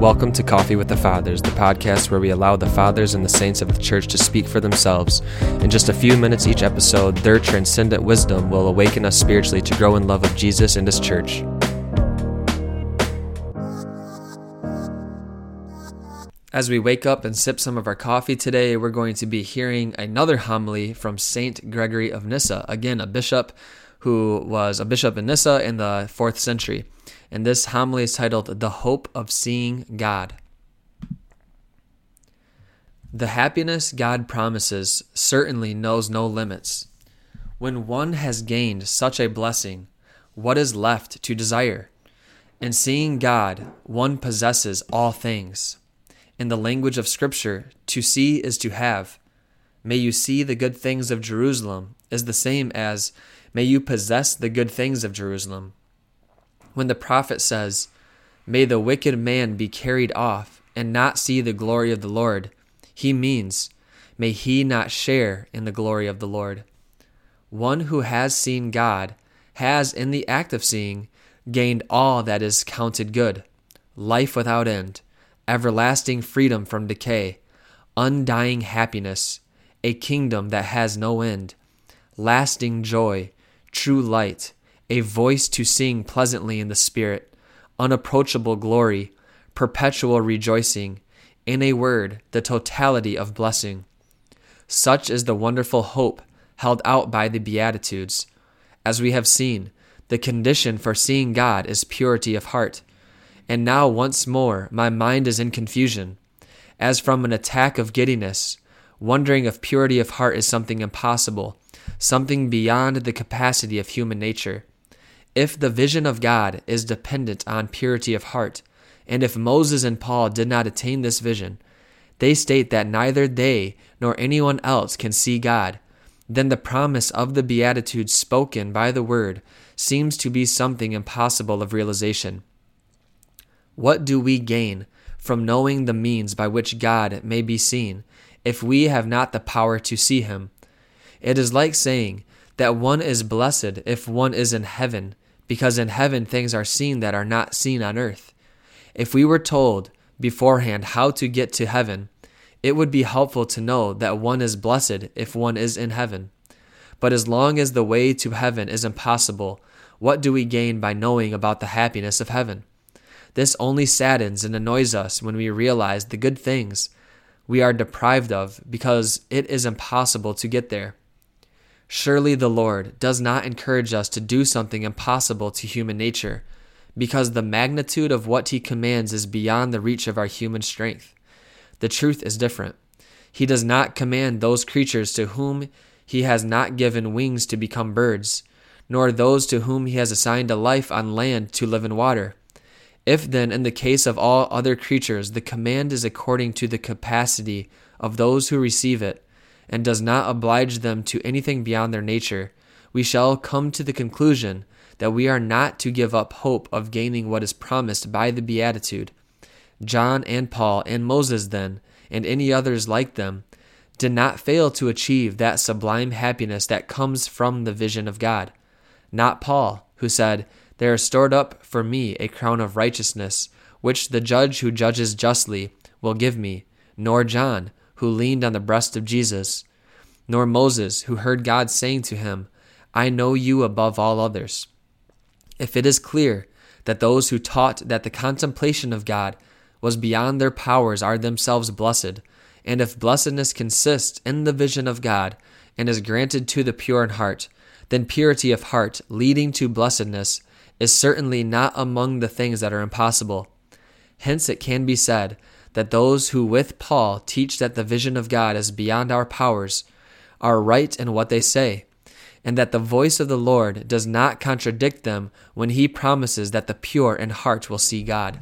Welcome to Coffee with the Fathers, the podcast where we allow the fathers and the saints of the church to speak for themselves. In just a few minutes each episode, their transcendent wisdom will awaken us spiritually to grow in love of Jesus and his church. As we wake up and sip some of our coffee today, we're going to be hearing another homily from Saint Gregory of Nyssa, again, a bishop who was a bishop in Nyssa in the fourth century and this homily is titled The Hope of Seeing God. The happiness God promises certainly knows no limits. When one has gained such a blessing, what is left to desire? In seeing God, one possesses all things. In the language of Scripture, to see is to have. May you see the good things of Jerusalem is the same as, may you possess the good things of Jerusalem when the prophet says, May the wicked man be carried off and not see the glory of the Lord, he means, May he not share in the glory of the Lord. One who has seen God has, in the act of seeing, gained all that is counted good life without end, everlasting freedom from decay, undying happiness, a kingdom that has no end, lasting joy, true light a voice to sing pleasantly in the Spirit, unapproachable glory, perpetual rejoicing, in a word, the totality of blessing. Such is the wonderful hope held out by the Beatitudes. As we have seen, the condition for seeing God is purity of heart. And now, once more, my mind is in confusion, as from an attack of giddiness, wondering if purity of heart is something impossible, something beyond the capacity of human nature. If the vision of God is dependent on purity of heart, and if Moses and Paul did not attain this vision, they state that neither they nor anyone else can see God, then the promise of the Beatitudes spoken by the Word seems to be something impossible of realization. What do we gain from knowing the means by which God may be seen if we have not the power to see Him? It is like saying that one is blessed if one is in heaven because in heaven things are seen that are not seen on earth. If we were told beforehand how to get to heaven, it would be helpful to know that one is blessed if one is in heaven. But as long as the way to heaven is impossible, what do we gain by knowing about the happiness of heaven? This only saddens and annoys us when we realize the good things we are deprived of because it is impossible to get there. Surely the Lord does not encourage us to do something impossible to human nature, because the magnitude of what he commands is beyond the reach of our human strength. The truth is different. He does not command those creatures to whom he has not given wings to become birds, nor those to whom he has assigned a life on land to live in water. If then, in the case of all other creatures, the command is according to the capacity of those who receive it, and does not oblige them to anything beyond their nature, we shall come to the conclusion that we are not to give up hope of gaining what is promised by the Beatitude. John and Paul and Moses, then, and any others like them, did not fail to achieve that sublime happiness that comes from the vision of God. Not Paul, who said, There is stored up for me a crown of righteousness, which the judge who judges justly will give me, nor John, who leaned on the breast of Jesus, nor Moses, who heard God saying to him, I know you above all others. If it is clear that those who taught that the contemplation of God was beyond their powers are themselves blessed, and if blessedness consists in the vision of God and is granted to the pure in heart, then purity of heart leading to blessedness is certainly not among the things that are impossible. Hence it can be said that those who with Paul teach that the vision of God is beyond our powers are right in what they say, and that the voice of the Lord does not contradict them when he promises that the pure in heart will see God.